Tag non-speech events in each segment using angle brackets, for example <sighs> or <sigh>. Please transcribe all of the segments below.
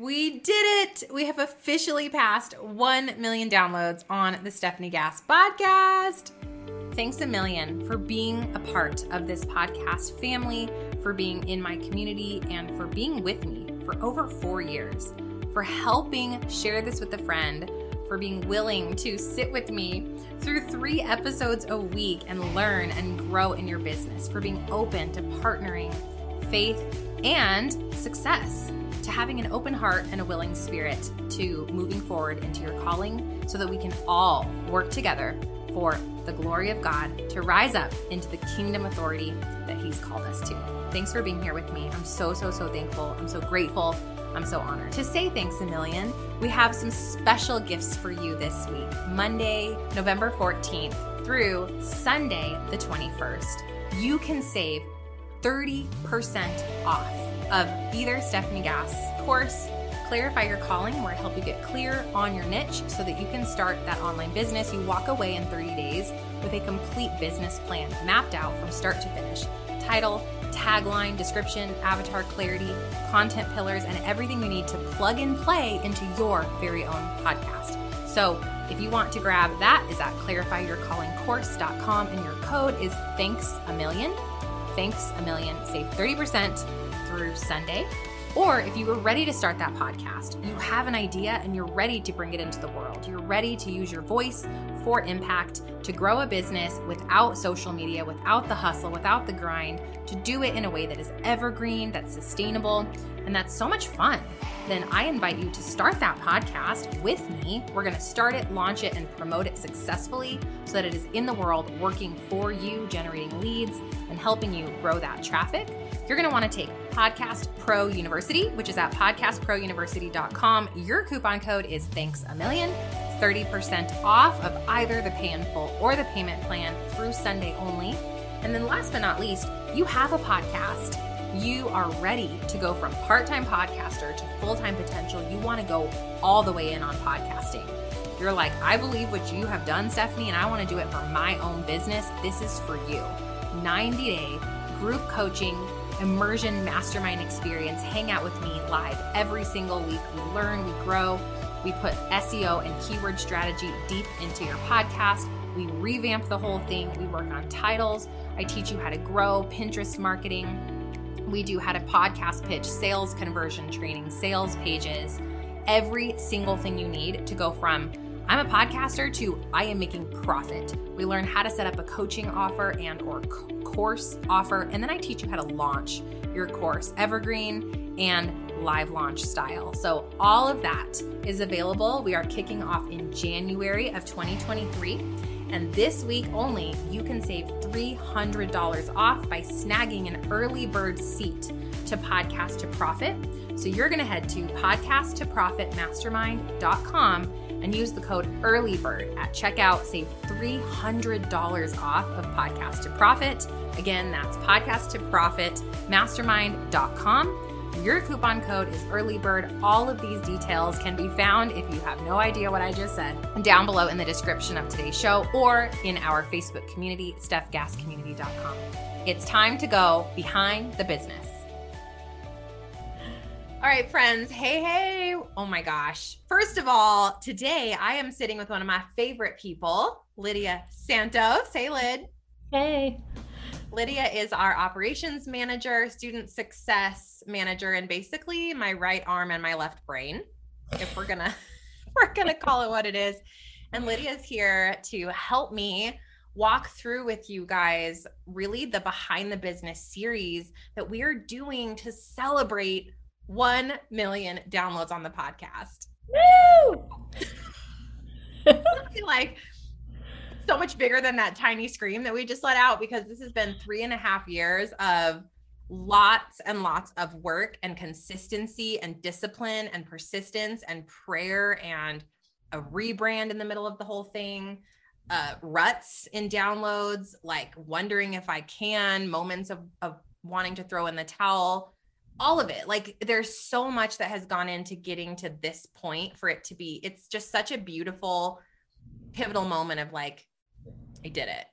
We did it. We have officially passed 1 million downloads on the Stefanie Gass podcast. Thanks a million for being a part of this podcast family, for being in my community, and for being with me for over four years, for helping share this with a friend, for being willing to sit with me through three episodes a week and learn and grow in your business, for being open to partnering, faith, and success to having an open heart and a willing spirit to moving forward into your calling so that we can all work together for the glory of God to rise up into the kingdom authority that He's called us to. Thanks for being here with me. I'm so, so, so thankful. I'm so grateful. I'm so honored. To say thanks a million, we have some special gifts for you this week Monday, November 14th through Sunday, the 21st. You can save 30% off of either Stefanie Gass course, Clarify Your Calling, where I help you get clear on your niche so that you can start that online business. You walk away in 30 days with a complete business plan mapped out from start to finish. Title, tagline, description, avatar clarity, content pillars, and everything you need to plug and play into your very own podcast. So, if you want to grab that, is at clarifyyourcallingcourse.com and your code is thanks a million. Thanks a million. Save 30% through Sunday. Or if you were ready to start that podcast, you have an idea and you're ready to bring it into the world. You're ready to use your voice for impact, to grow a business without social media, without the hustle, without the grind, to do it in a way that is evergreen, that's sustainable, and that's so much fun. Then I invite you to start that podcast with me. We're going to start it, launch it, and promote it successfully so that it is in the world working for you, generating leads, and helping you grow that traffic you're want to take Podcast Pro University, which is at podcastprouniversity.com. Your coupon code is thanks a million. 30% off of either the pay in full or the payment plan through Sunday only. And then last but not least, you have a podcast. You are ready to go from part time podcaster to full time potential. You want to go all the way in on podcasting. You're like, I believe what you have done, Stefanie, and I want to do it for my own business. This is for you. 90 day group coaching immersion mastermind experience. Hang out with me live every single week. We learn, we grow, we put SEO and keyword strategy deep into your podcast. We revamp the whole thing. We work on titles. I teach you how to grow Pinterest marketing. We do how to podcast pitch, sales conversion training, sales pages, every single thing you need to go from I'm a podcaster to I am making profit. We learn how to set up a coaching offer and or course offer and then I teach you how to launch your course evergreen and live launch style. So all of that is available. We are kicking off in January of 2023. And this week only, you can save $300 off by snagging an early bird seat to Podcast to Profit. So you're going to head to podcasttoprofitmastermind.com and use the code EARLYBIRD at checkout. Save $300 off of Podcast to Profit. Again, that's podcasttoprofitmastermind.com. Your coupon code is EARLYBIRD. All of these details can be found if you have no idea what I just said down below in the description of today's show or in our Facebook community, stefgasscommunity.com. It's time to go behind the business. All right, friends. Hey, hey. Oh my gosh. First of all, today I am sitting with one of my favorite people, Lydia Santos. Hey, Lyd. Hey. Lydia is our operations manager, student success manager, and basically my right arm and my left brain. If we're gonna <laughs> we're gonna call it what it is. And Lydia's here to help me walk through with you guys really the behind the business series that we are doing to celebrate 1 million downloads on the podcast. Woo! <laughs> like so much bigger than that tiny scream that we just let out because this has been three and a half years of lots and lots of work and consistency and discipline and persistence and prayer and a rebrand in the middle of the whole thing uh, ruts in downloads like wondering if i can moments of, of wanting to throw in the towel all of it. Like there's so much that has gone into getting to this point for it to be it's just such a beautiful pivotal moment of like i did it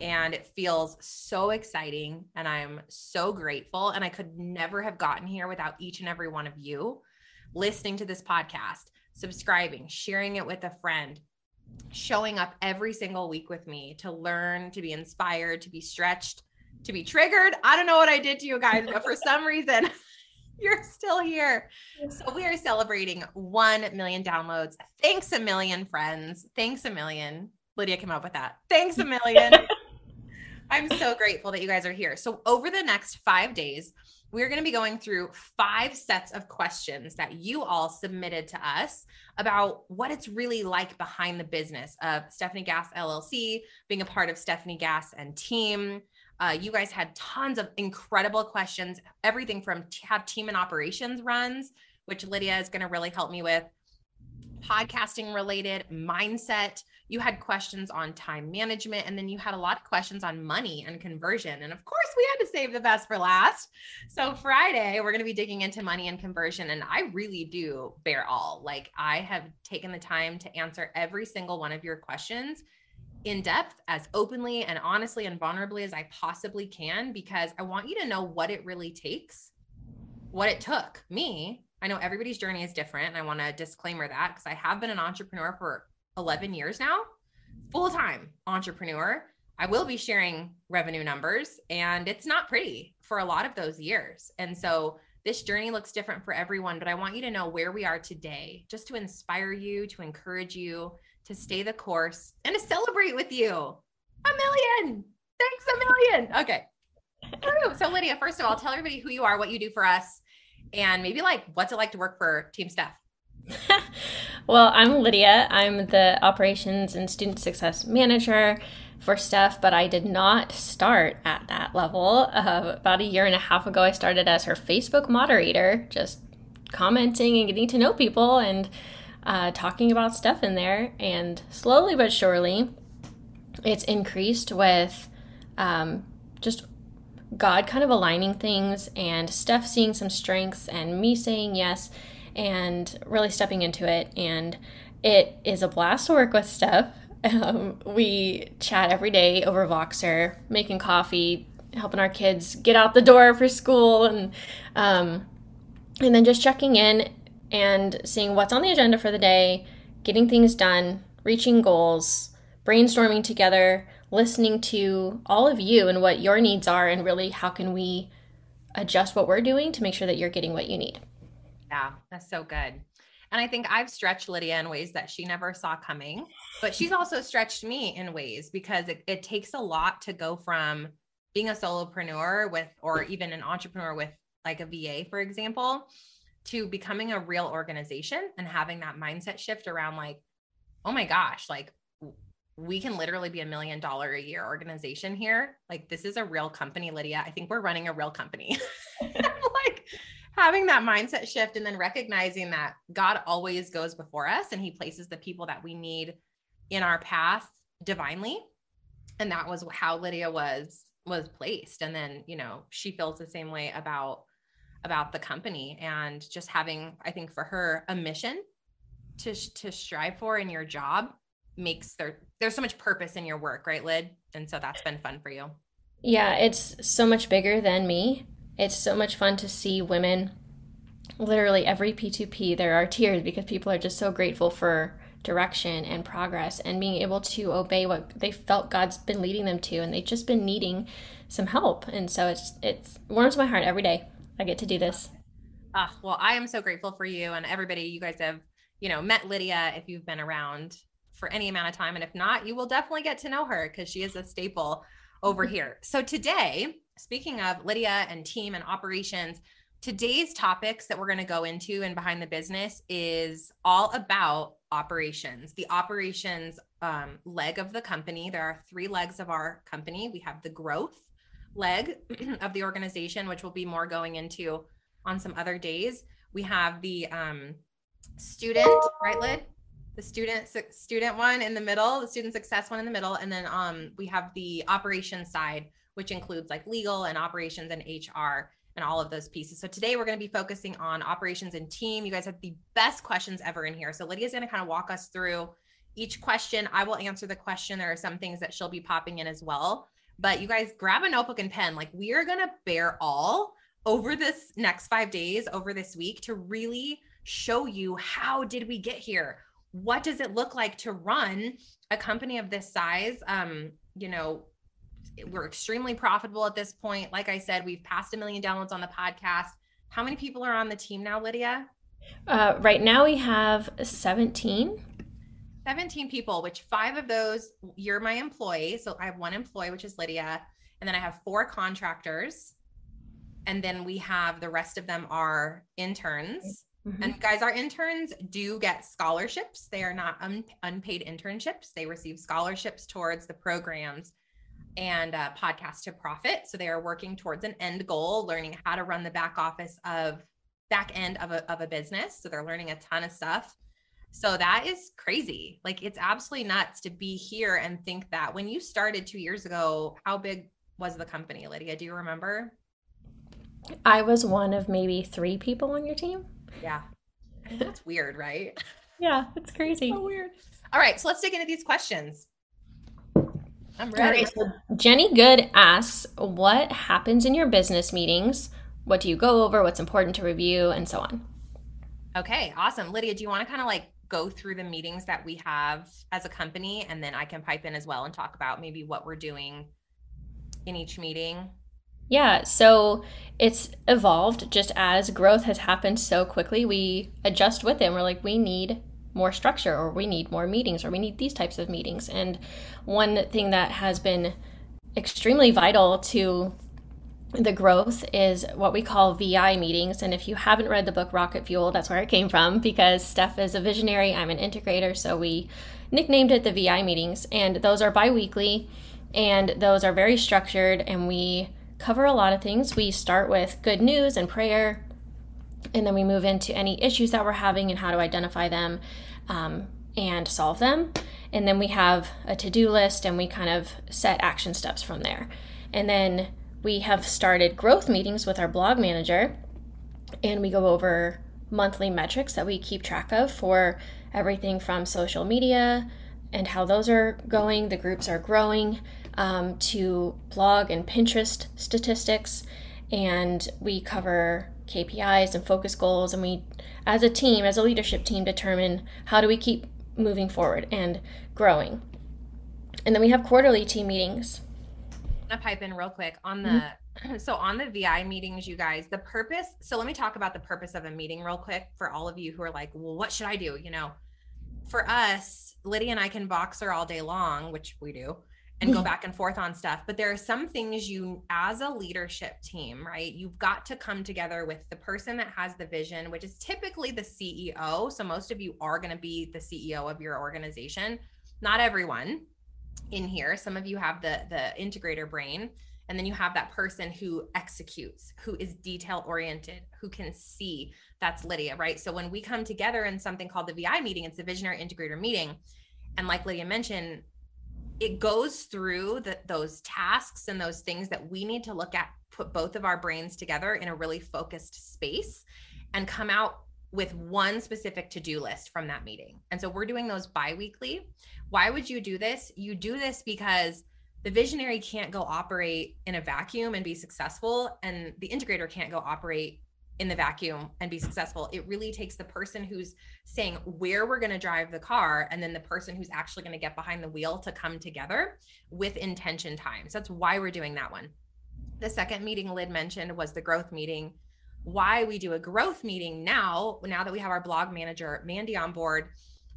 and it feels so exciting and i'm so grateful and i could never have gotten here without each and every one of you listening to this podcast, subscribing, sharing it with a friend, showing up every single week with me to learn, to be inspired, to be stretched, to be triggered. I don't know what I did to you guys, but for some <laughs> reason, <laughs> you're still here. So we are celebrating 1 million downloads. Thanks a million, friends. Thanks a million. Lydia came up with that. Thanks a million. <laughs> I'm so grateful that you guys are here. So, over the next five days, we're going to be going through five sets of questions that you all submitted to us about what it's really like behind the business of Stefanie Gass LLC, being a part of Stefanie Gass and team. Uh, you guys had tons of incredible questions, everything from have team and operations runs, which Lydia is going to really help me with, podcasting related, mindset, you had questions on time management, and then you had a lot of questions on money and conversion. And of course, we had to save the best for last. So, Friday, we're going to be digging into money and conversion. And I really do bear all. Like, I have taken the time to answer every single one of your questions in depth, as openly and honestly and vulnerably as I possibly can, because I want you to know what it really takes, what it took me. I know everybody's journey is different. And I want to disclaimer that because I have been an entrepreneur for 11 years now, full time entrepreneur. I will be sharing revenue numbers, and it's not pretty for a lot of those years. And so this journey looks different for everyone, but I want you to know where we are today, just to inspire you, to encourage you to stay the course and to celebrate with you. A million. Thanks a million. Okay. So, Lydia, first of all, tell everybody who you are, what you do for us, and maybe like what's it like to work for Team Steph? <laughs> well, I'm Lydia. I'm the operations and student success manager for Steph, but I did not start at that level. Uh, about a year and a half ago, I started as her Facebook moderator, just commenting and getting to know people and uh, talking about stuff in there. And slowly but surely, it's increased with um, just God kind of aligning things and Steph seeing some strengths and me saying yes and really stepping into it. And it is a blast to work with Steph. <laughs> Um, we chat every day over Voxer, making coffee, helping our kids get out the door for school, and um, and then just checking in and seeing what's on the agenda for the day, getting things done, reaching goals, brainstorming together, listening to all of you and what your needs are, and really how can we adjust what we're doing to make sure that you're getting what you need. Yeah, that's so good. And I think I've stretched Lydia in ways that she never saw coming, but she's also stretched me in ways because it, it takes a lot to go from being a solopreneur with, or even an entrepreneur with like a VA, for example, to becoming a real organization and having that mindset shift around like, oh my gosh, like we can literally be a million dollar a year organization here. Like this is a real company, Lydia. I think we're running a real company. <laughs> like having that mindset shift and then recognizing that God always goes before us and he places the people that we need in our path divinely. And that was how Lydia was was placed and then, you know, she feels the same way about about the company and just having I think for her a mission to to strive for in your job makes there there's so much purpose in your work, right, Lyd? And so that's been fun for you. Yeah, it's so much bigger than me. It's so much fun to see women. Literally every P2P, there are tears because people are just so grateful for direction and progress and being able to obey what they felt God's been leading them to, and they've just been needing some help. And so it's it's warms my heart every day. I get to do this. Ah, well, I am so grateful for you and everybody. You guys have, you know, met Lydia if you've been around for any amount of time, and if not, you will definitely get to know her because she is a staple over here. So today speaking of Lydia and team and operations, today's topics that we're going to go into and behind the business is all about operations, the operations um, leg of the company. There are three legs of our company. We have the growth leg <clears throat> of the organization, which we'll be more going into on some other days. We have the um, student, right, Lyd? The student student one in the middle, the student success one in the middle, and then um, we have the operations side, which includes like legal and operations and HR and all of those pieces. So today we're going to be focusing on operations and team. You guys have the best questions ever in here. So Lydia's going to kind of walk us through each question. I will answer the question. There are some things that she'll be popping in as well. But you guys grab a notebook and pen. Like we are going to bear all over this next five days, over this week to really show you how did we get here? What does it look like to run a company of this size? Um, you know, we're extremely profitable at this point. Like I said, we've passed a million downloads on the podcast. How many people are on the team now, Lydia? Uh, right now we have 17. 17 people, which five of those, you're my employee. So I have one employee, which is Lydia. And then I have four contractors. And then we have the rest of them are interns. Mm-hmm. And guys, our interns do get scholarships. They are not un- unpaid internships. They receive scholarships towards the programs and uh, podcast to profit. So they are working towards an end goal, learning how to run the back office of back end of a, of a business. So they're learning a ton of stuff. So that is crazy. Like it's absolutely nuts to be here and think that when you started two years ago, how big was the company, Lydia? Do you remember? I was one of maybe three people on your team. Yeah. That's weird, right? Yeah, it's crazy. So weird. All right, so let's dig into these questions. I'm ready. so Jenny Good asks, "What happens in your business meetings? What do you go over? What's important to review, and so on?" Okay, awesome. Lydia, do you want to kind of like go through the meetings that we have as a company, and then I can pipe in as well and talk about maybe what we're doing in each meeting? Yeah, so it's evolved just as growth has happened so quickly. We adjust with it. we're like, we need more structure, or we need more meetings, or we need these types of meetings. And one thing that has been extremely vital to the growth is what we call VI meetings. And if you haven't read the book Rocket Fuel, that's where it came from because Steph is a visionary, I'm an integrator. So we nicknamed it the VI meetings. And those are bi weekly and those are very structured. And we cover a lot of things. We start with good news and prayer, and then we move into any issues that we're having and how to identify them um, and solve them. And then we have a to do list and we kind of set action steps from there. And then we have started growth meetings with our blog manager, and we go over monthly metrics that we keep track of for everything from social media and how those are going, the groups are growing, um, to blog and Pinterest statistics. And we cover KPIs and focus goals. And we, as a team, as a leadership team, determine how do we keep moving forward and growing. And then we have quarterly team meetings I'm gonna pipe in real quick on the mm-hmm. <clears throat> so on the VI meetings, you guys, the purpose. So let me talk about the purpose of a meeting real quick for all of you who are like, well, what should I do? You know, for us, Lydia and I can Voxer all day long, which we do, and go mm-hmm. back and forth on stuff. But there are some things you, as a leadership team, right? You've got to come together with the person that has the vision, which is typically the CEO. So most of you are going to be the CEO of your organization. Not everyone, in here some of you have the the integrator brain and then you have that person who executes who is detail oriented who can see that's lydia right so when we come together in something called the vi meeting it's the visionary integrator meeting and like lydia mentioned it goes through the, those tasks and those things that we need to look at put both of our brains together in a really focused space and come out with one specific to-do list from that meeting. And so we're doing those bi-weekly. Why would you do this? You do this because the visionary can't go operate in a vacuum and be successful and the integrator can't go operate in the vacuum and be successful. It really takes the person who's saying where we're going to drive the car and then the person who's actually going to get behind the wheel to come together with intention time. So that's why we're doing that one. The second meeting Lyd mentioned was the growth meeting why we do a growth meeting now now that we have our blog manager mandy on board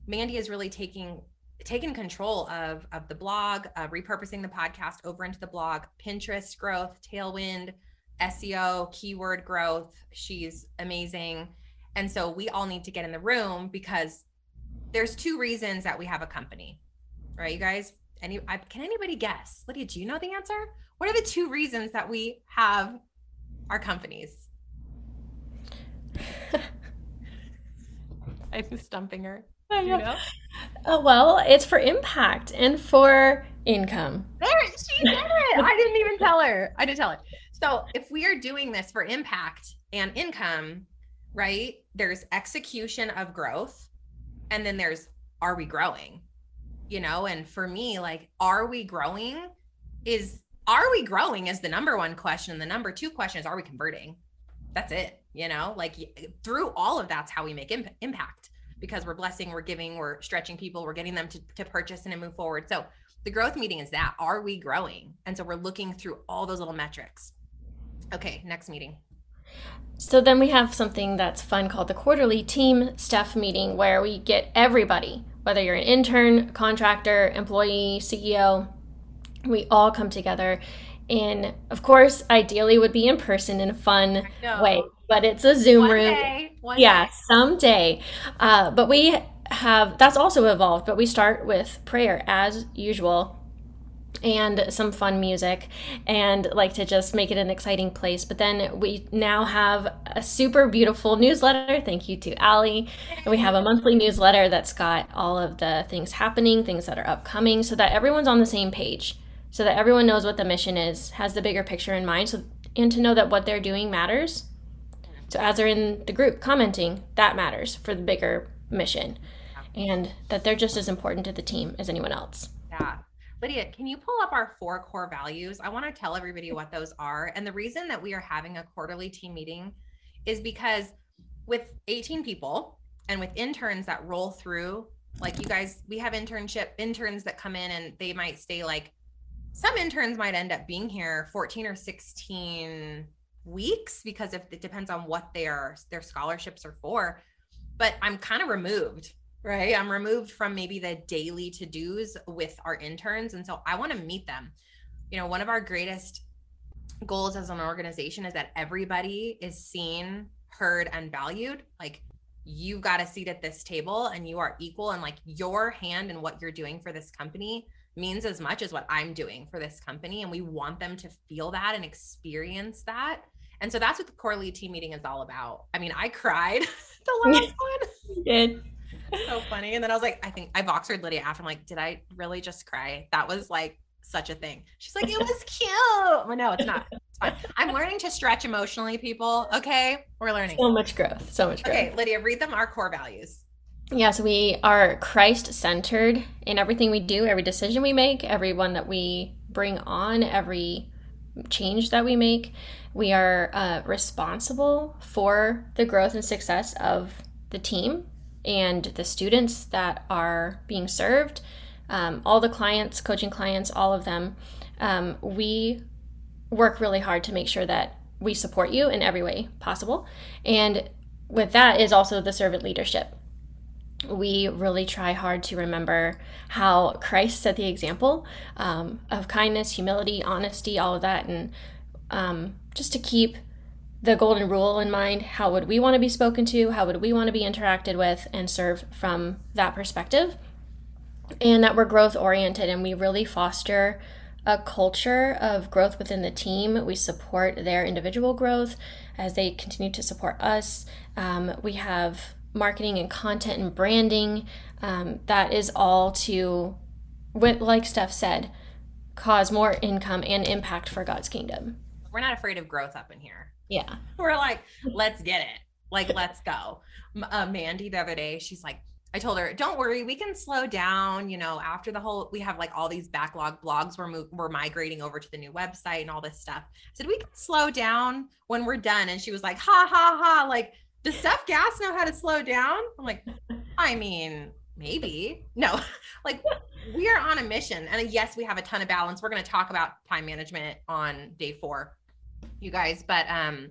mandy is really taking taking control of of the blog uh, repurposing the podcast over into the blog pinterest growth tailwind seo keyword growth she's amazing and so we all need to get in the room because there's two reasons that we have a company right you guys any I, can anybody guess lydia do you know the answer what are the two reasons that we have our companies <laughs> I'm stumping her. You know? Oh, well, it's for impact and for income. There, she did it. I didn't even tell her. I didn't tell her. So, if we are doing this for impact and income, right? There's execution of growth, and then there's are we growing? You know, and for me, like, are we growing? Is are we growing is the number one question. And the number two question is are we converting? That's it you know, like through all of that's how we make imp- impact because we're blessing, we're giving, we're stretching people, we're getting them to, to purchase and to move forward. So the growth meeting is that are we growing? And so we're looking through all those little metrics. Okay, next meeting. So then we have something that's fun called the quarterly team staff meeting where we get everybody, whether you're an intern, contractor, employee, CEO, we all come together. And of course ideally would be in person in a fun way but it's a zoom one room. day, yeah day. someday. Uh, but we have that's also evolved but we start with prayer as usual and some fun music and like to just make it an exciting place. But then we now have a super beautiful newsletter. Thank you to Allie. And we have a monthly newsletter that's got all of the things happening, things that are upcoming, so that everyone's on the same page, so that everyone knows what the mission is, has the bigger picture in mind, so and to know that what they're doing matters. So as they're in the group commenting, that matters for the bigger mission. And that they're just as important to the team as anyone else. Yeah. Lydia, can you pull up our four core values? I want to tell everybody what those are. And the reason that we are having a quarterly team meeting is because with 18 people and with interns that roll through, like you guys, we have internship interns that come in and they might stay like some interns might end up being here 14 or 16 weeks because if it depends on what their their scholarships are for. But I'm kind of removed right? I'm removed from maybe the daily to dos with our interns. And so I want to meet them. You know, one of our greatest goals as an organization is that everybody is seen, heard, and valued. Like you've got a seat at this table and you are equal, and like your hand and what you're doing for this company means as much as what I'm doing for this company. And we want them to feel that and experience that. And so that's what the lead team meeting is all about. I mean, I cried <laughs> the last one. You did <laughs> so funny. And then I was like, I think I Voxered Lydia after. I'm like, did I really just cry? That was like such a thing. She's like, it was <laughs> cute. Well, no, it's not. It's fine. I'm learning to stretch emotionally, people. Okay. We're learning. So much growth. So much growth. Okay, Lydia, read them our core values. Yes, we are Christ centered in everything we do, every decision we make, everyone that we bring on, every change that we make. We are uh, responsible for the growth and success of the team and the students that are being served, um, all the clients, coaching clients, all of them, um, we work really hard to make sure that we support you in every way possible. And with that is also the servant leadership. We really try hard to remember how Christ set the example um, of kindness, humility, honesty, all of that, and um, just to keep the golden rule in mind how would we want to be spoken to how would we want to be interacted with and serve from that perspective and that we're growth oriented and we really foster a culture of growth within the team. We support their individual growth as they continue to support us. Um, we have marketing and content and branding um, that is all to what like steph said cause more income and impact for god's kingdom. We're not afraid of growth up in here yeah. We're like, let's get it. Like, let's go. Uh, Mandy the other day, she's like, I told her, don't worry, we can slow down. You know, after the whole, we have like all these backlog blogs. We're mo- we're migrating over to the new website and all this stuff. I said we can slow down when we're done. And she was like, ha ha ha. Like, does Stef Gass know how to slow down? I'm like, I mean, maybe. No, <laughs> like we are on a mission. And yes, we have a ton of balance. We're going to talk about time management on day four you guys, but um,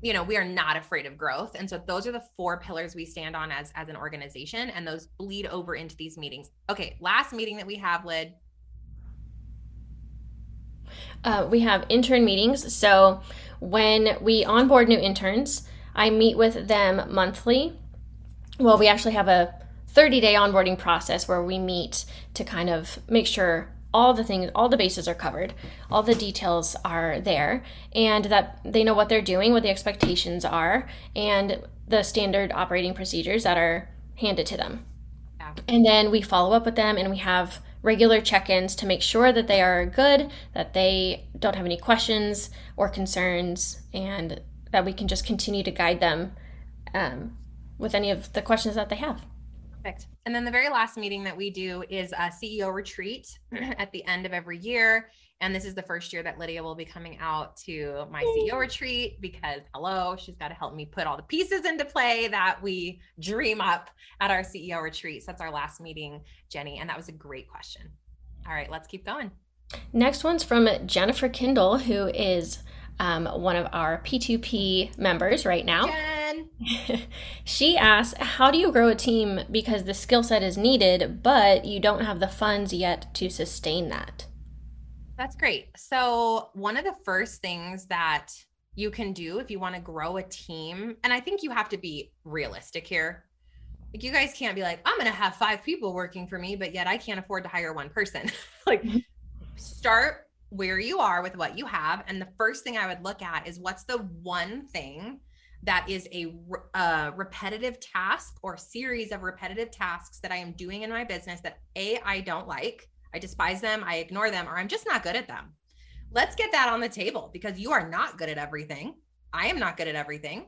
you know, we are not afraid of growth. And so those are the four pillars we stand on as as an organization and those bleed over into these meetings. Okay, last meeting that we have lyd uh, we have intern meetings. So when we onboard new interns, I meet with them monthly. Well, we actually have a 30 day onboarding process where we meet to kind of make sure all the things all the bases are covered all the details are there and that they know what they're doing what the expectations are and the standard operating procedures that are handed to them yeah. and then we follow up with them and we have regular check-ins to make sure that they are good that they don't have any questions or concerns and that we can just continue to guide them um, with any of the questions that they have Perfect. And then the very last meeting that we do is a CEO retreat <clears throat> at the end of every year. And this is the first year that Lydia will be coming out to my CEO retreat because, hello, she's got to help me put all the pieces into play that we dream up at our CEO retreat. So that's our last meeting, Jenny. And that was a great question. All right, let's keep going. Next one's from Jennifer Kindle, who is um, one of our P2P members right now. Jen. <laughs> she asks, How do you grow a team because the skill set is needed, but you don't have the funds yet to sustain that? That's great. So, one of the first things that you can do if you want to grow a team, and I think you have to be realistic here. Like, you guys can't be like, I'm going to have five people working for me, but yet I can't afford to hire one person. <laughs> like, start where you are with what you have. And the first thing I would look at is what's the one thing that is a, repetitive task or series of repetitive tasks that I am doing in my business that A, I don't like I despise them, I ignore them, or I'm just not good at them. Let's get that on the table because you are not good at everything. I am not good at everything.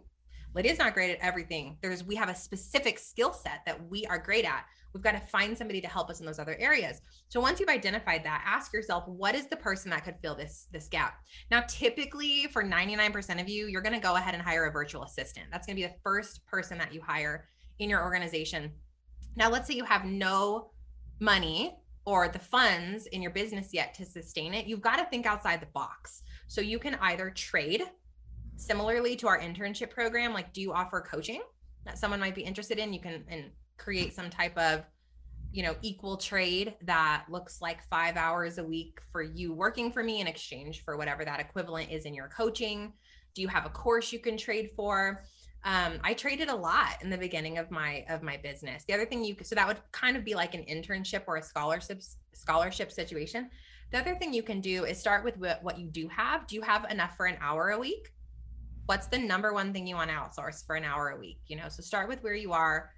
Lydia's not great at everything. There's we have a specific skill set that we are great at. We've got to find somebody to help us in those other areas. So once you've identified that, ask yourself, what is the person that could fill this this gap? Now, typically for 99% of you, you're going to go ahead and hire a virtual assistant. That's going to be the first person that you hire in your organization. Now, let's say you have no money or the funds in your business yet to sustain it, you've got to think outside the box. So you can either trade similarly to our internship program, like do you offer coaching that someone might be interested in? You can and create some type of you know equal trade that looks like five hours a week for you working for me in exchange for whatever that equivalent is in your coaching do you have a course you can trade for um, I traded a lot in the beginning of my of my business. The other thing you so that would kind of be like an internship or a scholarship scholarship situation. The other thing you can do is start with what you do have. Do you have enough for an hour a week? What's the number one thing you want to outsource for an hour a week? You know, so start with where you are.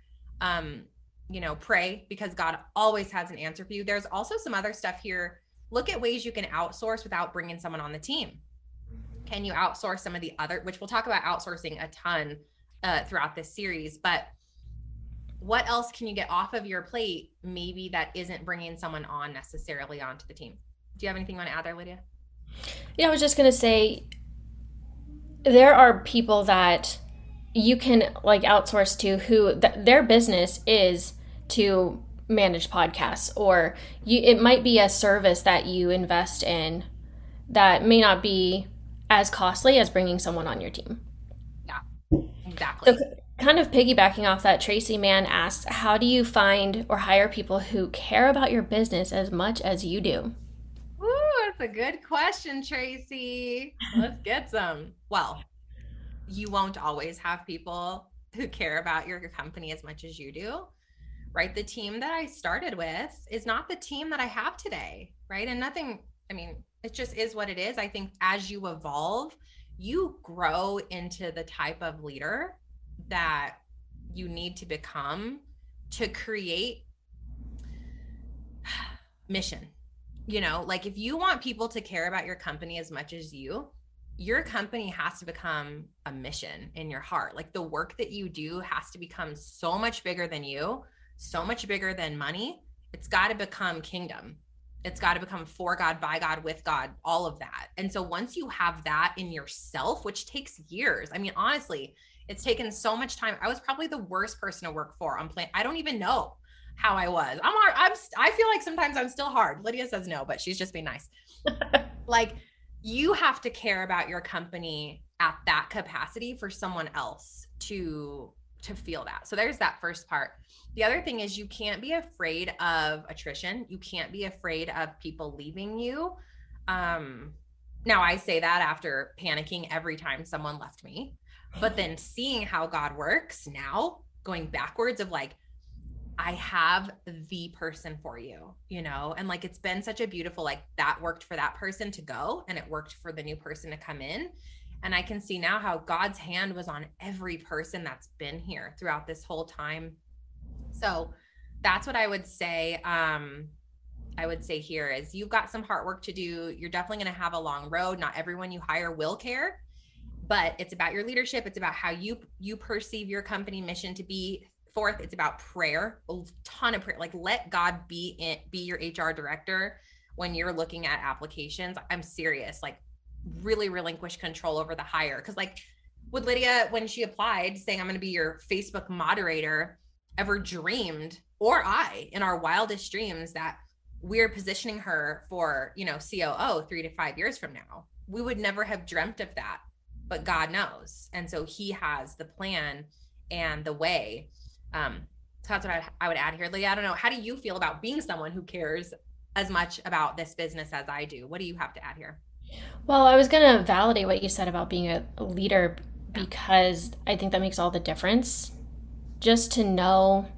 Um, you know, pray because God always has an answer for you. There's also some other stuff here. Look at ways you can outsource without bringing someone on the team. Can you outsource some of the other, which we'll talk about outsourcing a ton uh, throughout this series. But what else can you get off of your plate, maybe that isn't bringing someone on necessarily onto the team? Do you have anything you want to add there, Lydia? Yeah, I was just going to say there are people that you can like outsource to who th- their business is to manage podcasts or you it might be a service that you invest in that may not be as costly as bringing someone on your team. Yeah exactly. So, kind of piggybacking off that, Tracy Mann asked, How do you find or hire people who care about your business as much as you do? Ooh, that's a good question, Tracy. Let's get some. Well, you won't always have people who care about your company as much as you do, right? The team that I started with is not the team that I have today, right? And nothing, I mean, it just is what it is. I think as you evolve, you grow into the type of leader that you need to become to create <sighs> mission. You know, like if you want people to care about your company as much as you, your company has to become a mission in your heart. Like the work that you do has to become so much bigger than you, so much bigger than money. It's got to become kingdom it's got to become for God, by God, with God, all of that. And so once you have that in yourself, which takes years, I mean, honestly, it's taken so much time. I was probably the worst person to work for on plan. I don't even know how I was. I'm hard. I'm, I feel like sometimes I'm still hard. Lydia says no, but she's just being nice. <laughs> like you have to care about your company at that capacity for someone else to to feel that. So there's that first part. The other thing is you can't be afraid of attrition. You can't be afraid of people leaving you. Um now I say that after panicking every time someone left me, but then seeing how God works now, going backwards of like I have the person for you, you know? And like it's been such a beautiful like that worked for that person to go and it worked for the new person to come in and I can see now how God's hand was on every person that's been here throughout this whole time. So that's what I would say. Um, I would say here is you've got some hard work to do. You're definitely going to have a long road. Not everyone you hire will care, but it's about your leadership. It's about how you you perceive your company mission to be. Fourth, it's about prayer. A ton of prayer. Like let God be in, be your HR director when you're looking at applications, I'm serious, like really relinquish control over the hire. Cause like would Lydia, when she applied saying, I'm going to be your Facebook moderator, ever dreamed, or I in our wildest dreams, that we're positioning her for, you know, COO three to five years from now? We would never have dreamt of that, but God knows. And so he has the plan and the way. Um, so that's what I, I would add here. Lydia, I don't know. How do you feel about being someone who cares as much about this business as I do? What do you have to add here? Well, I was going to validate what you said about being a leader because I think that makes all the difference. Just to know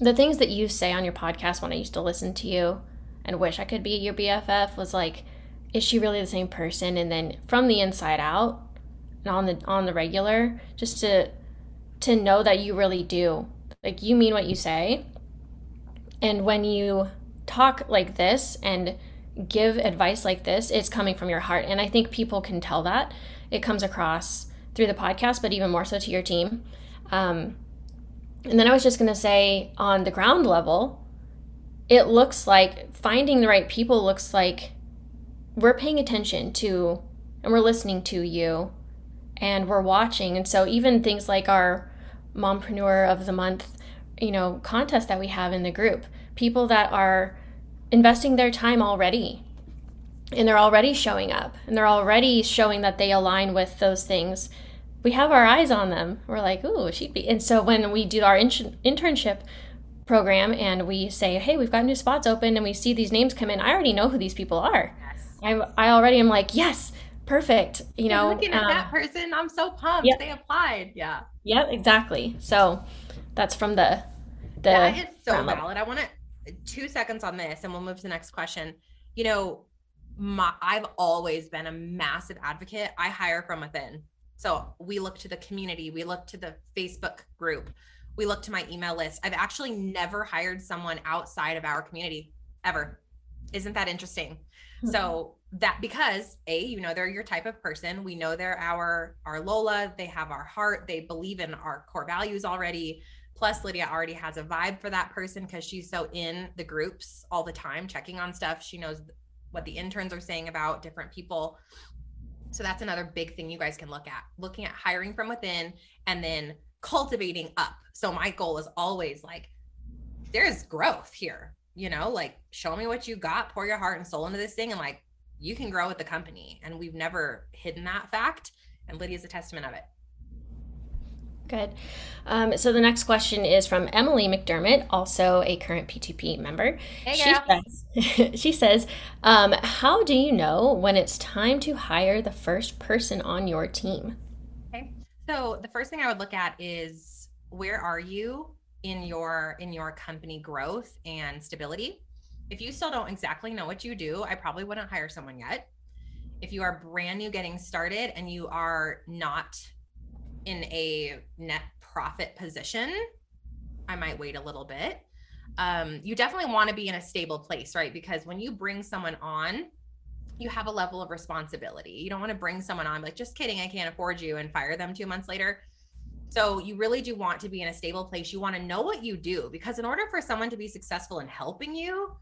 the things that you say on your podcast when I used to listen to you and wish I could be your BFF was like, is she really the same person? And then from the inside out and on the on the regular, just to to know that you really do. Like you mean what you say. And when you talk like this and give advice like this, it's coming from your heart. And I think people can tell that. It comes across through the podcast, but even more so to your team. Um, and then I was just going to say on the ground level, it looks like finding the right people looks like we're paying attention to and we're listening to you and we're watching. And so even things like our mompreneur of the month, you know, contest that we have in the group, people that are investing their time already and they're already showing up and they're already showing that they align with those things we have our eyes on them we're like ooh she'd be and so when we do our in- internship program and we say hey we've got new spots open and we see these names come in i already know who these people are yes. I, I already am like yes perfect you know looking at um, that person i'm so pumped yep. they applied yeah yep exactly so that's from the the that is so valid i want to two seconds on this and we'll move to the next question. You know, my, I've always been a massive advocate. I hire from within. So we look to the community, we look to the Facebook group, we look to my email list. I've actually never hired someone outside of our community ever. Isn't that interesting? Mm-hmm. So that because a you know they're your type of person we know they're our our lola they have our heart they believe in our core values already Plus, Lydia already has a vibe for that person because she's so in the groups all the time, checking on stuff. She knows what the interns are saying about different people. So that's another big thing you guys can look at looking at hiring from within and then cultivating up. So my goal is always like, there's growth here, you know, like show me what you got, pour your heart and soul into this thing, and like you can grow with the company. And we've never hidden that fact. And Lydia's a testament of it. Good. Um, so the next question is from Emily McDermott, also a current PTP member. Hey, she says, <laughs> she says um, How do you know when it's time to hire the first person on your team? Okay. So the first thing I would look at is where are you in your in your company growth and stability? If you still don't exactly know what you do, I probably wouldn't hire someone yet. If you are brand new getting started and you are not in a net profit position, I might wait a little bit. Um, you definitely want to be in a stable place, right? Because when you bring someone on, you have a level of responsibility. You don't want to bring someone on like, just kidding, I can't afford you and fire them two months later. So you really do want to be in a stable place. You want to know what you do because in order for someone to be successful in helping you,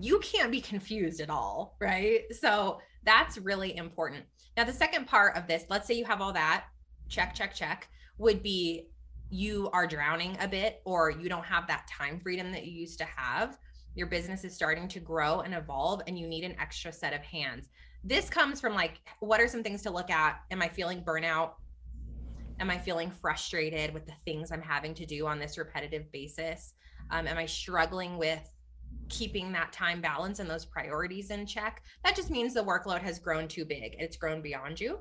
you can't be confused at all, right? So that's really important. Now, the second part of this, let's say you have all that check, check, check, would be you are drowning a bit or you don't have that time freedom that you used to have. Your business is starting to grow and evolve, and you need an extra set of hands. This comes from like, what are some things to look at? Am I feeling burnout? Am I feeling frustrated with the things I'm having to do on this repetitive basis? Um, am I struggling with keeping that time balance and those priorities in check? That just means the workload has grown too big. It's grown beyond you.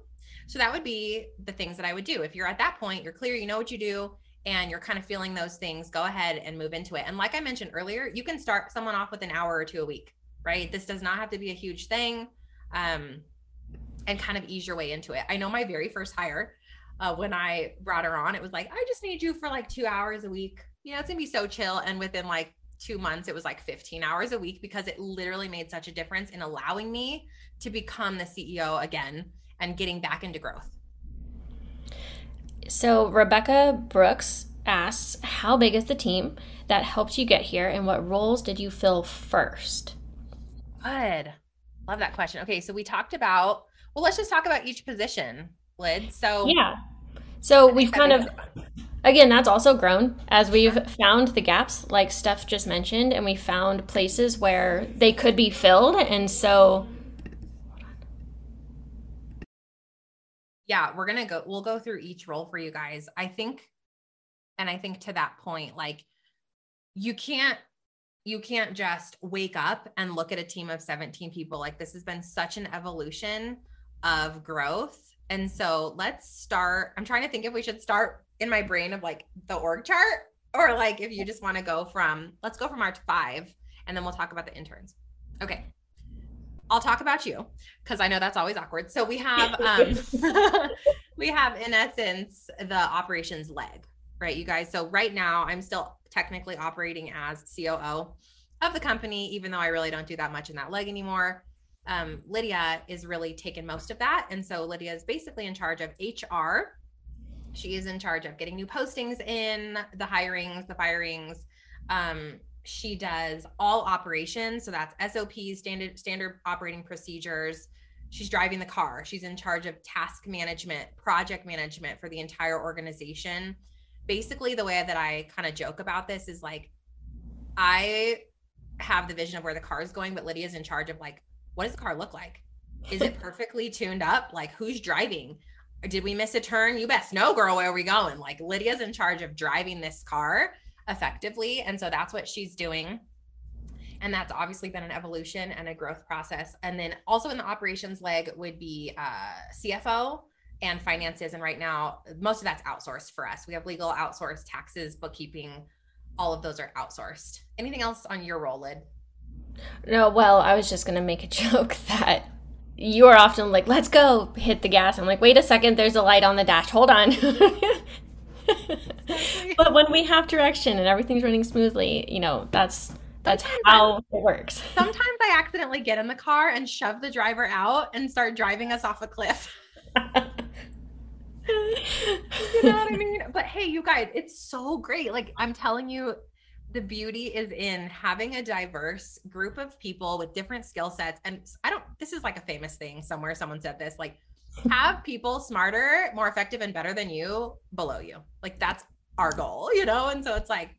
So that would be the things that I would do. If you're at that point, you're clear, you know what you do, and you're kind of feeling those things, go ahead and move into it. And like I mentioned earlier, you can start someone off with an hour or two a week, right? This does not have to be a huge thing. Um, and kind of ease your way into it. I know my very first hire, uh, when I brought her on, it was like, I just need you for like two hours a week. You know, it's gonna be so chill. And within like two months, it was like 15 hours a week because it literally made such a difference in allowing me to become the CEO again and getting back into growth. So, Rebecca Brooks asks, How big is the team that helped you get here, and what roles did you fill first? Good. Love that question. Okay, so we talked about, well, let's just talk about each position, Lyd. So, yeah. So we've kind of, again, that's also grown as we've found the gaps, like Steph just mentioned, and we found places where they could be filled. And so, yeah, we're going to go, we'll go through each role for you guys. I think, and I think to that point, like, you can't you can't just wake up and look at a team of 17 people. Like this has been such an evolution of growth. And so let's start. I'm trying to think if we should start in my brain of like the org chart or like if you just want to go from, let's go from our five and then we'll talk about the interns. Okay. I'll talk about you because I know that's always awkward. So we have um <laughs> we have in essence the operations leg, right? You guys. So right now I'm still technically operating as COO of the company, even though I really don't do that much in that leg anymore. Um, Lydia is really taken most of that. And so Lydia is basically in charge of HR. She is in charge of getting new postings in, the hirings, the firings. Um, she does all operations. So that's SOPs, standard standard operating procedures. She's driving the car. She's in charge of task management, project management for the entire organization basically the way that I kind of joke about this is like I have the vision of where the car is going, but Lydia's in charge of like, what does the car look like? Is it perfectly tuned up? Like who's driving? Or Did we miss a turn? You best know, girl, where are we going? Like Lydia's in charge of driving this car effectively. And so that's what she's doing. And that's obviously been an evolution and a growth process. And then also in the operations leg would be uh, CFO and finances. And right now, most of that's outsourced for us. We have legal outsourced, taxes, bookkeeping, all of those are outsourced. Anything else on your role, Lyd? No, well, I was just going to make a <laughs> joke that you are often like, let's go, hit the gas. I'm like, wait a second, there's a light on the dash. Hold on. <laughs> but when we have direction and everything's running smoothly, you know, that's that's sometimes how I, it works. Sometimes I accidentally get in the car and shove the driver out and start driving us off a cliff. <laughs> you know what I mean? But hey, you guys, it's so great. Like I'm telling you, the beauty is in having a diverse group of people with different skill sets. And I don't, this is like a famous thing somewhere. Someone said this like, <laughs> have people smarter, more effective, and better than you below you. Like that's our goal, you know? And so it's like,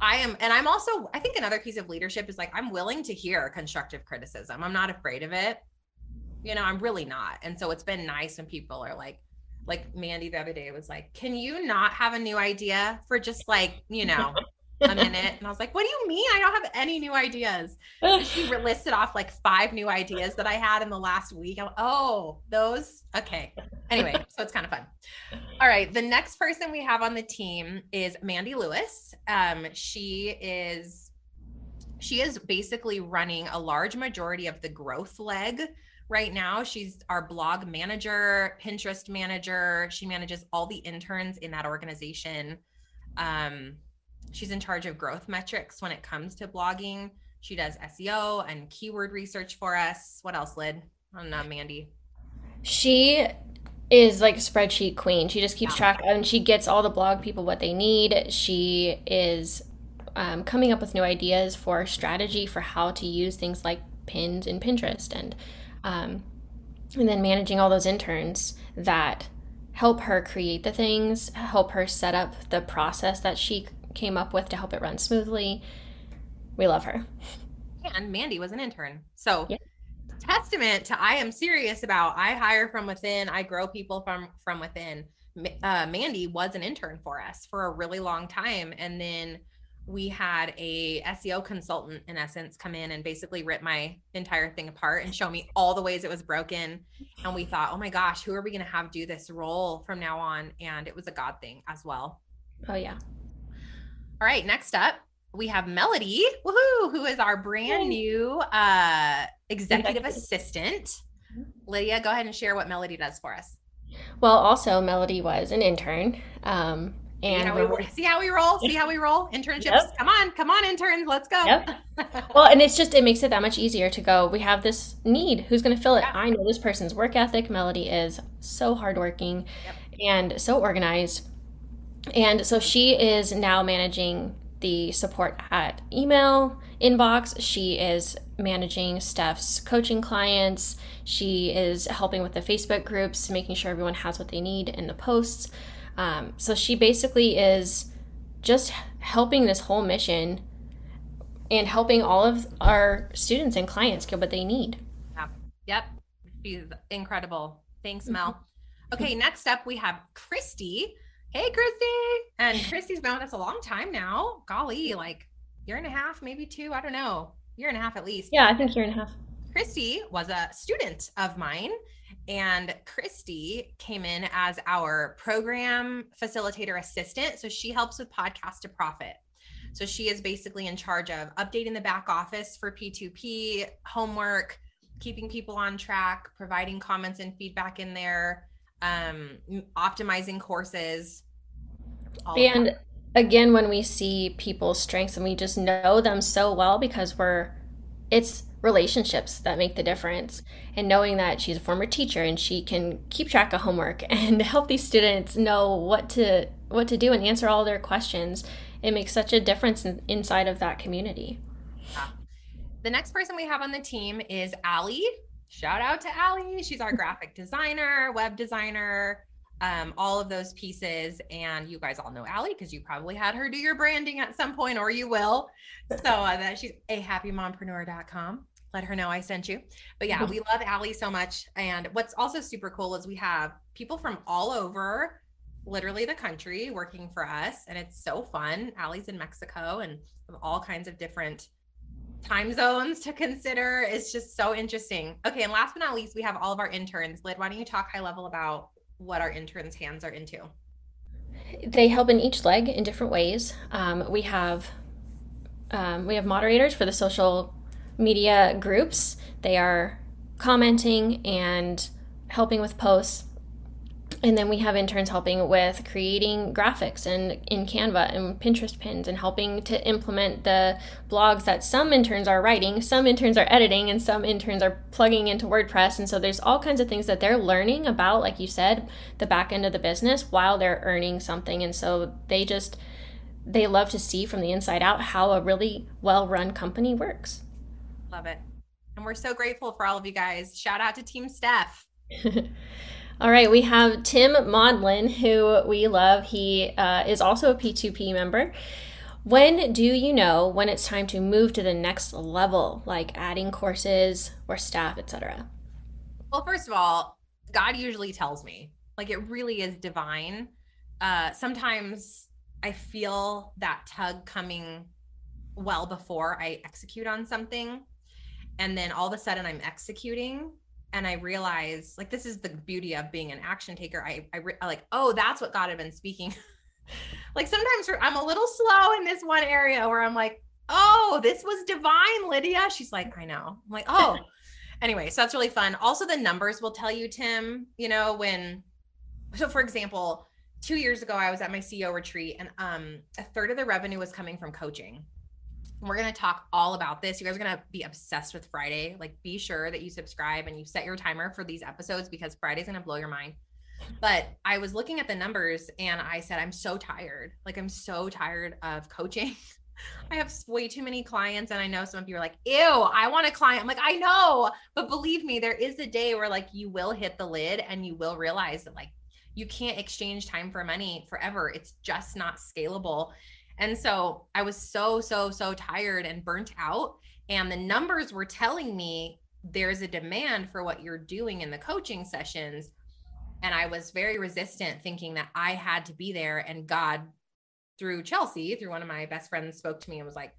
I am, and I'm also, I think another piece of leadership is like, I'm willing to hear constructive criticism. I'm not afraid of it. You know, I'm really not. And so it's been nice when people are like, like Mandy the other day was like, "Can you not have a new idea for just like you know a minute?" And I was like, "What do you mean? I don't have any new ideas." And she <laughs> listed off like five new ideas that I had in the last week. I'm, oh, those okay. Anyway, <laughs> so it's kind of fun. All right, the next person we have on the team is Mandy Lewis. Um, she is she is basically running a large majority of the growth leg right now she's our blog manager pinterest manager she manages all the interns in that organization um, she's in charge of growth metrics when it comes to blogging. She does seo and keyword research for us. What else lyd? On uh, mandy. She is like a spreadsheet queen. She just keeps yeah. track and she gets all the blog people what they need. She is um, coming up with new ideas for strategy for how to use things like pins in pinterest and um, and then managing all those interns that help her create the things, help her set up the process that she came up with to help it run smoothly. We love her. And Mandy was an intern. So, yeah. testament to I am serious about I hire from within, I grow people from from within. Uh, Mandy was an intern for us for a really long time and then we had a SEO consultant in essence come in and basically rip my entire thing apart and show me all the ways it was broken. And we thought, oh my gosh, who are we going to have do this role from now on? And it was a God thing as well. Oh, yeah. All right. Next up, we have Melody, woohoo, who is our brand new uh, executive assistant. Mm-hmm. Lydia, go ahead and share what Melody does for us. Well, also, Melody was an intern. Um, and see how, we, <laughs> see how we roll. See how we roll. <laughs> Internships. Yep. Come on, come on, interns. Let's go. Yep. <laughs> well, and it's just it makes it that much easier to go. We have this need. Who's going to fill it? Yeah. I know this person's work ethic. Melody is so hardworking yep. and so organized, and so she is now managing the support at email inbox. She is managing Stef's coaching clients. She is helping with the Facebook groups, making sure everyone has what they need in the posts. Um, so she basically is just helping this whole mission and helping all of our students and clients get what they need. Yep. Yep. She's incredible. Thanks, Mel. Okay, next up we have Christy. Hey, Christy. And Christy's been with us a long time now. Golly, like year and a half, maybe two. I don't know. Year and a half at least. Yeah, I think year and a half. Christy was a student of mine, and Christy came in as our program facilitator assistant. So she helps with Podcast to Profit. So she is basically in charge of updating the back office for P2P, homework, keeping people on track, providing comments and feedback in there, um, optimizing courses. And again, when we see people's strengths and we just know them so well because we're, it's relationships that make the difference. And knowing that she's a former teacher and she can keep track of homework <laughs> and help these students know what to what to do and answer all their questions, it makes such a difference in, inside of that community. The next person we have on the team is Allie. Shout out to Allie. She's our graphic designer, web designer, um, all of those pieces. And you guys all know Allie because you probably had her do your branding at some point, or you will. So uh, that she's a happymompreneur.com. Let her know I sent you. But yeah, we love Allie so much. And what's also super cool is we have people from all over literally the country working for us and it's so fun allie's in mexico and all kinds of different time zones to consider is just so interesting. Okay and last but not least we have all of our interns. Lyd why don't you talk high level about what our interns hands are into? They help in each leg in different ways. Um, we have um, we have moderators for the social media groups. They are commenting and helping with posts and then we have interns helping with creating graphics and in Canva and Pinterest pins and helping to implement the blogs that some interns are writing, some interns are editing, and some interns are plugging into WordPress. And so there's all kinds of things that they're learning about, like you said, the back end of the business while they're earning something. And so they just they love to see from the inside out how a really well-run company works. Love it. And we're so grateful for all of you guys. Shout out to Team Stef. <laughs> All right, we have Tim Maudlin, who we love. He uh, is also a P2P member. When do you know when it's time to move to the next level, like adding courses or staff, etc.? Well, first of all, God usually tells me, like it really is divine. Uh, sometimes I feel that tug coming well before I execute on something. And then all of a sudden I'm executing and I realize like this is the beauty of being an action taker. I I, I like oh that's what God had been speaking. <laughs> like sometimes I'm a little slow in this one area where I'm like oh this was divine Lydia. She's like I know. I'm like oh <laughs> anyway so that's really fun. Also the numbers will tell you Tim. You know when so for example two years ago I was at my CEO retreat and um a third of the revenue was coming from coaching we're going to talk all about this. You guys are going to be obsessed with Friday. Like, be sure that you subscribe and you set your timer for these episodes because Friday's going to blow your mind. But I was looking at the numbers and I said, I'm so tired. Like, I'm so tired of coaching. <laughs> I have way too many clients. And I know some of you are like, ew, I want a client. I'm like, I know. But believe me, there is a day where like you will hit the lid and you will realize that like you can't exchange time for money forever. It's just not scalable. And so I was so, so, so tired and burnt out. And the numbers were telling me there's a demand for what you're doing in the coaching sessions. And I was very resistant, thinking that I had to be there. And God, through Chelsea, through one of my best friends, spoke to me and was like,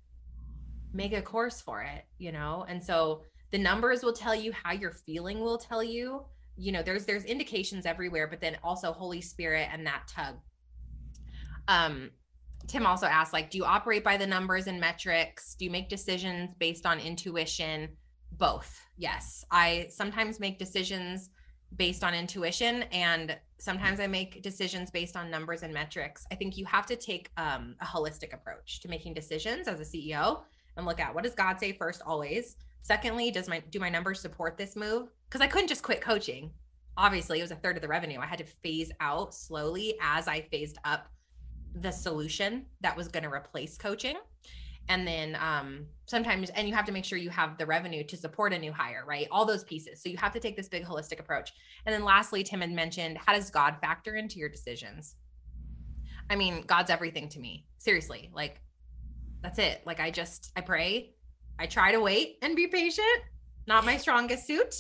make a course for it, you know? And so the numbers will tell you how you're feeling will tell you you know there's there's indications everywhere but then also holy spirit and that tug um Tim also asked, like, do you operate by the numbers and metrics? Do you make decisions based on intuition? Both. Yes. I sometimes make decisions based on intuition and sometimes I make decisions based on numbers and metrics. I think you have to take um, a holistic approach to making decisions as a CEO and look at what does God say first always. Secondly, does my do my numbers support this move? Because I couldn't just quit coaching. Obviously, it was a third of the revenue. I had to phase out slowly as I phased up the solution that was going to replace coaching. And then um, sometimes and you have to make sure you have the revenue to support a new hire right? All those pieces. So you have to take this big holistic approach. And then lastly tim had mentioned how does god factor into your decisions? I mean god's everything to me seriously like that's it. Like i just i pray i try to wait and be patient. Not my strongest suit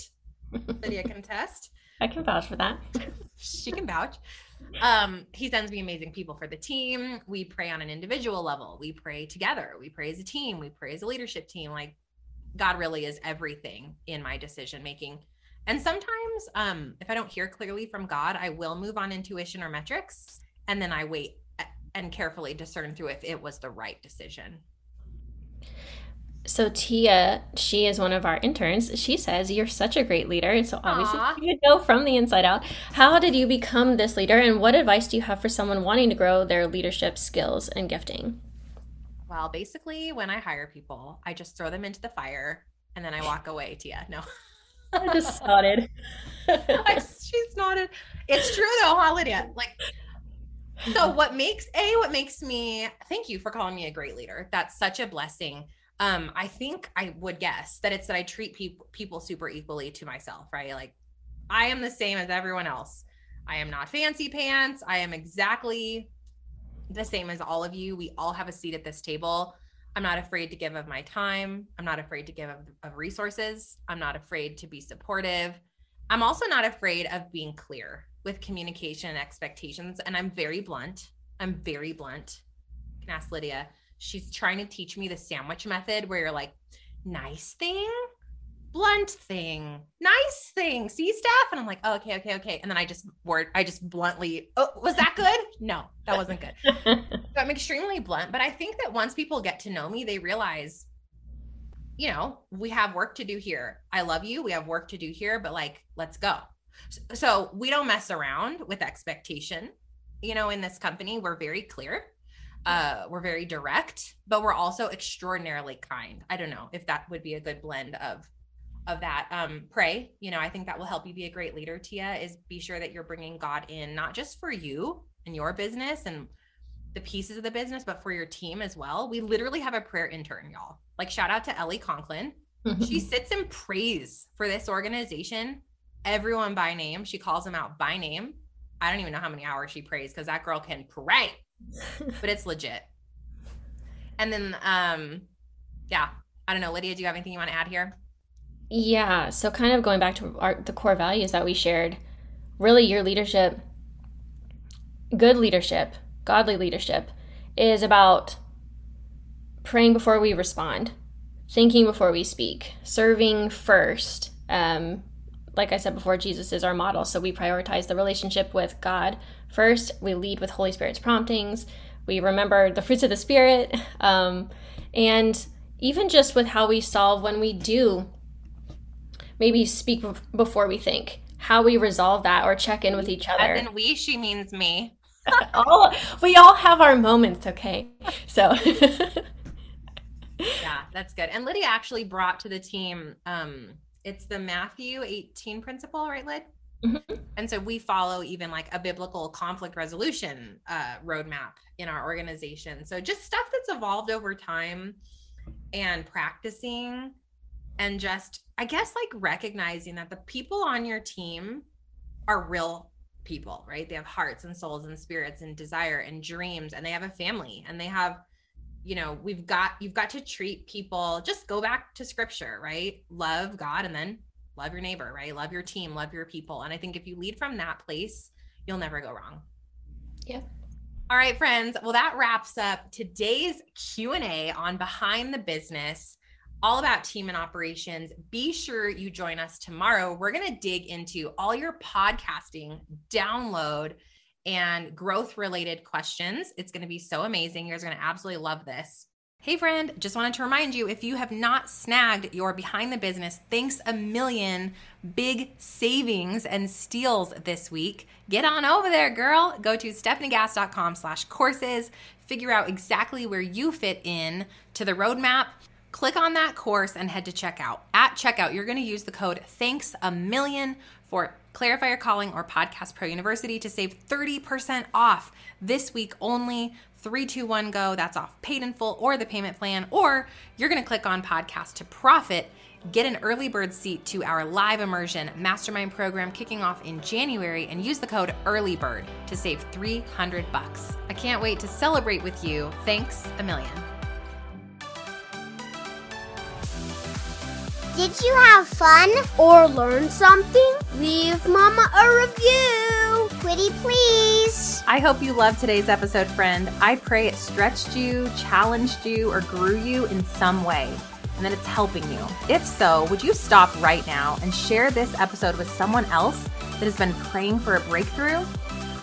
<laughs> lydia can test i can vouch for that. She can vouch um he sends me amazing people for the team. We pray on an individual level. We pray together. We pray as a team. We pray as a leadership team. Like god really is everything in my decision making. And sometimes um if i don't hear clearly from god i will move on intuition or metrics and then i wait and carefully discern through if it was the right decision so Tia, she is one of our interns. She says you're such a great leader. So obviously Aww. you know from the inside out. How did you become this leader and what advice do you have for someone wanting to grow their leadership skills and gifting? Well, basically when I hire people, I just throw them into the fire and then I walk away, Tia. No. <laughs> I just nodded. she's nodded. It's true though, huh, Lydia? Like so <sighs> what makes a what makes me thank you for calling me a great leader. That's such a blessing um i think i would guess that it's that i treat people people super equally to myself right? Like i am the same as everyone else. I am not fancy pants. I am exactly the same as all of you. We all have a seat at this table. I'm not afraid to give of my time. I'm not afraid to give of, of resources. I'm not afraid to be supportive. I'm also not afraid of being clear with communication and expectations and i'm very blunt. I'm very blunt. You can ask lydia she's trying to teach me the sandwich method where you're like, nice thing, blunt thing, nice thing. See, Stef? And I'm like, oh, okay, okay, okay. And then I just word, I just bluntly, oh, was that good? No, that wasn't good. <laughs> so I'm extremely blunt. But I think that once people get to know me, they realize, you know, we have work to do here. I love you. We have work to do here, but like, let's go. So we don't mess around with expectation. You know, in this company, we're very clear uh we're very direct but we're also extraordinarily kind. I don't know if that would be a good blend of of that. Um pray you know i think that will help you be a great leader tia is be sure that you're bringing god in not just for you and your business and the pieces of the business but for your team as well. We literally have a prayer intern y'all. Like shout out to ellie conklin. She sits and prays for this organization everyone by name. She calls them out by name. I don't even know how many hours she prays because that girl can pray but it's legit. And then, um, yeah, I don't know, Lydia, do you have anything you want to add here? Yeah. So, kind of going back to our, the core values that we shared, really, your leadership, good leadership, godly leadership, is about praying before we respond, thinking before we speak, serving first. Um, like I said before, Jesus is our model. So we prioritize the relationship with God first. We lead with Holy Spirit's promptings. We remember the fruits of the Spirit. Um, and even just with how we solve when we do maybe speak before we think, how we resolve that or check in with each other. And we, she means me. <laughs> all, we all have our moments, okay? So. <laughs> yeah, that's good. And Lydia actually brought to the team um, it's the Matthew 18 principle, right, Lyd? Mm-hmm. And so we follow even like a biblical conflict resolution uh, roadmap in our organization. So just stuff that's evolved over time and practicing and just, I guess, like recognizing that the people on your team are real people, right? They have hearts and souls and spirits and desire and dreams, and they have a family and they have you know we've got you've got to treat people just go back to scripture right? Love god and then love your neighbor right? Love your team love your people. And i think if you lead from that place you'll never go wrong. Yeah. All right friends. Well that wraps up today's q&a on behind the business all about team and operations. Be sure you join us tomorrow. We're going to dig into all your podcasting. Download and growth related questions. It's going to be so amazing. You guys are going to absolutely love this. Hey, friend, just wanted to remind you if you have not snagged your behind the business, thanks a million big savings and steals this week, get on over there, girl. Go to stefaniegass.com slash courses, figure out exactly where you fit in to the roadmap. Click on that course and head to checkout. At checkout, you're going to use the code thanks a million for Clarify Your Calling or Podcast Pro University to save 30% off this week only. 321 go, that's off paid in full or the payment plan, or you're going to click on podcast to profit. Get an early bird seat to our live immersion mastermind program kicking off in January and use the code EARLYBIRD to save 300 bucks. I can't wait to celebrate with you. Thanks a million. Did you have fun or learn something? Leave Mama a review. Pretty please. I hope you loved today's episode, friend. I pray it stretched you, challenged you, or grew you in some way, and that it's helping you. If so, would you stop right now and share this episode with someone else that has been praying for a breakthrough?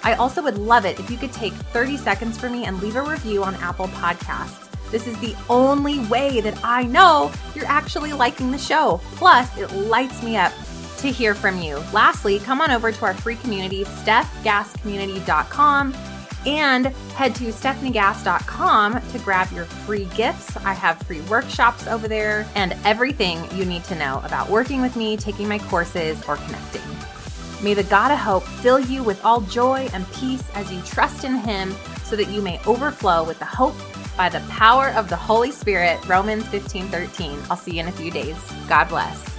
I also would love it if you could take 30 seconds for me and leave a review on Apple Podcasts. This is the only way that I know you're actually liking the show. Plus, it lights me up to hear from you. Lastly, come on over to our free community, stefgasscommunity.com, and head to stefaniegass.com to grab your free gifts. I have free workshops over there and everything you need to know about working with me, taking my courses, or connecting. May the God of hope fill you with all joy and peace as you trust in him so that you may overflow with the hope by the power of the Holy Spirit. Romans 15 13. I'll see you in a few days. God bless.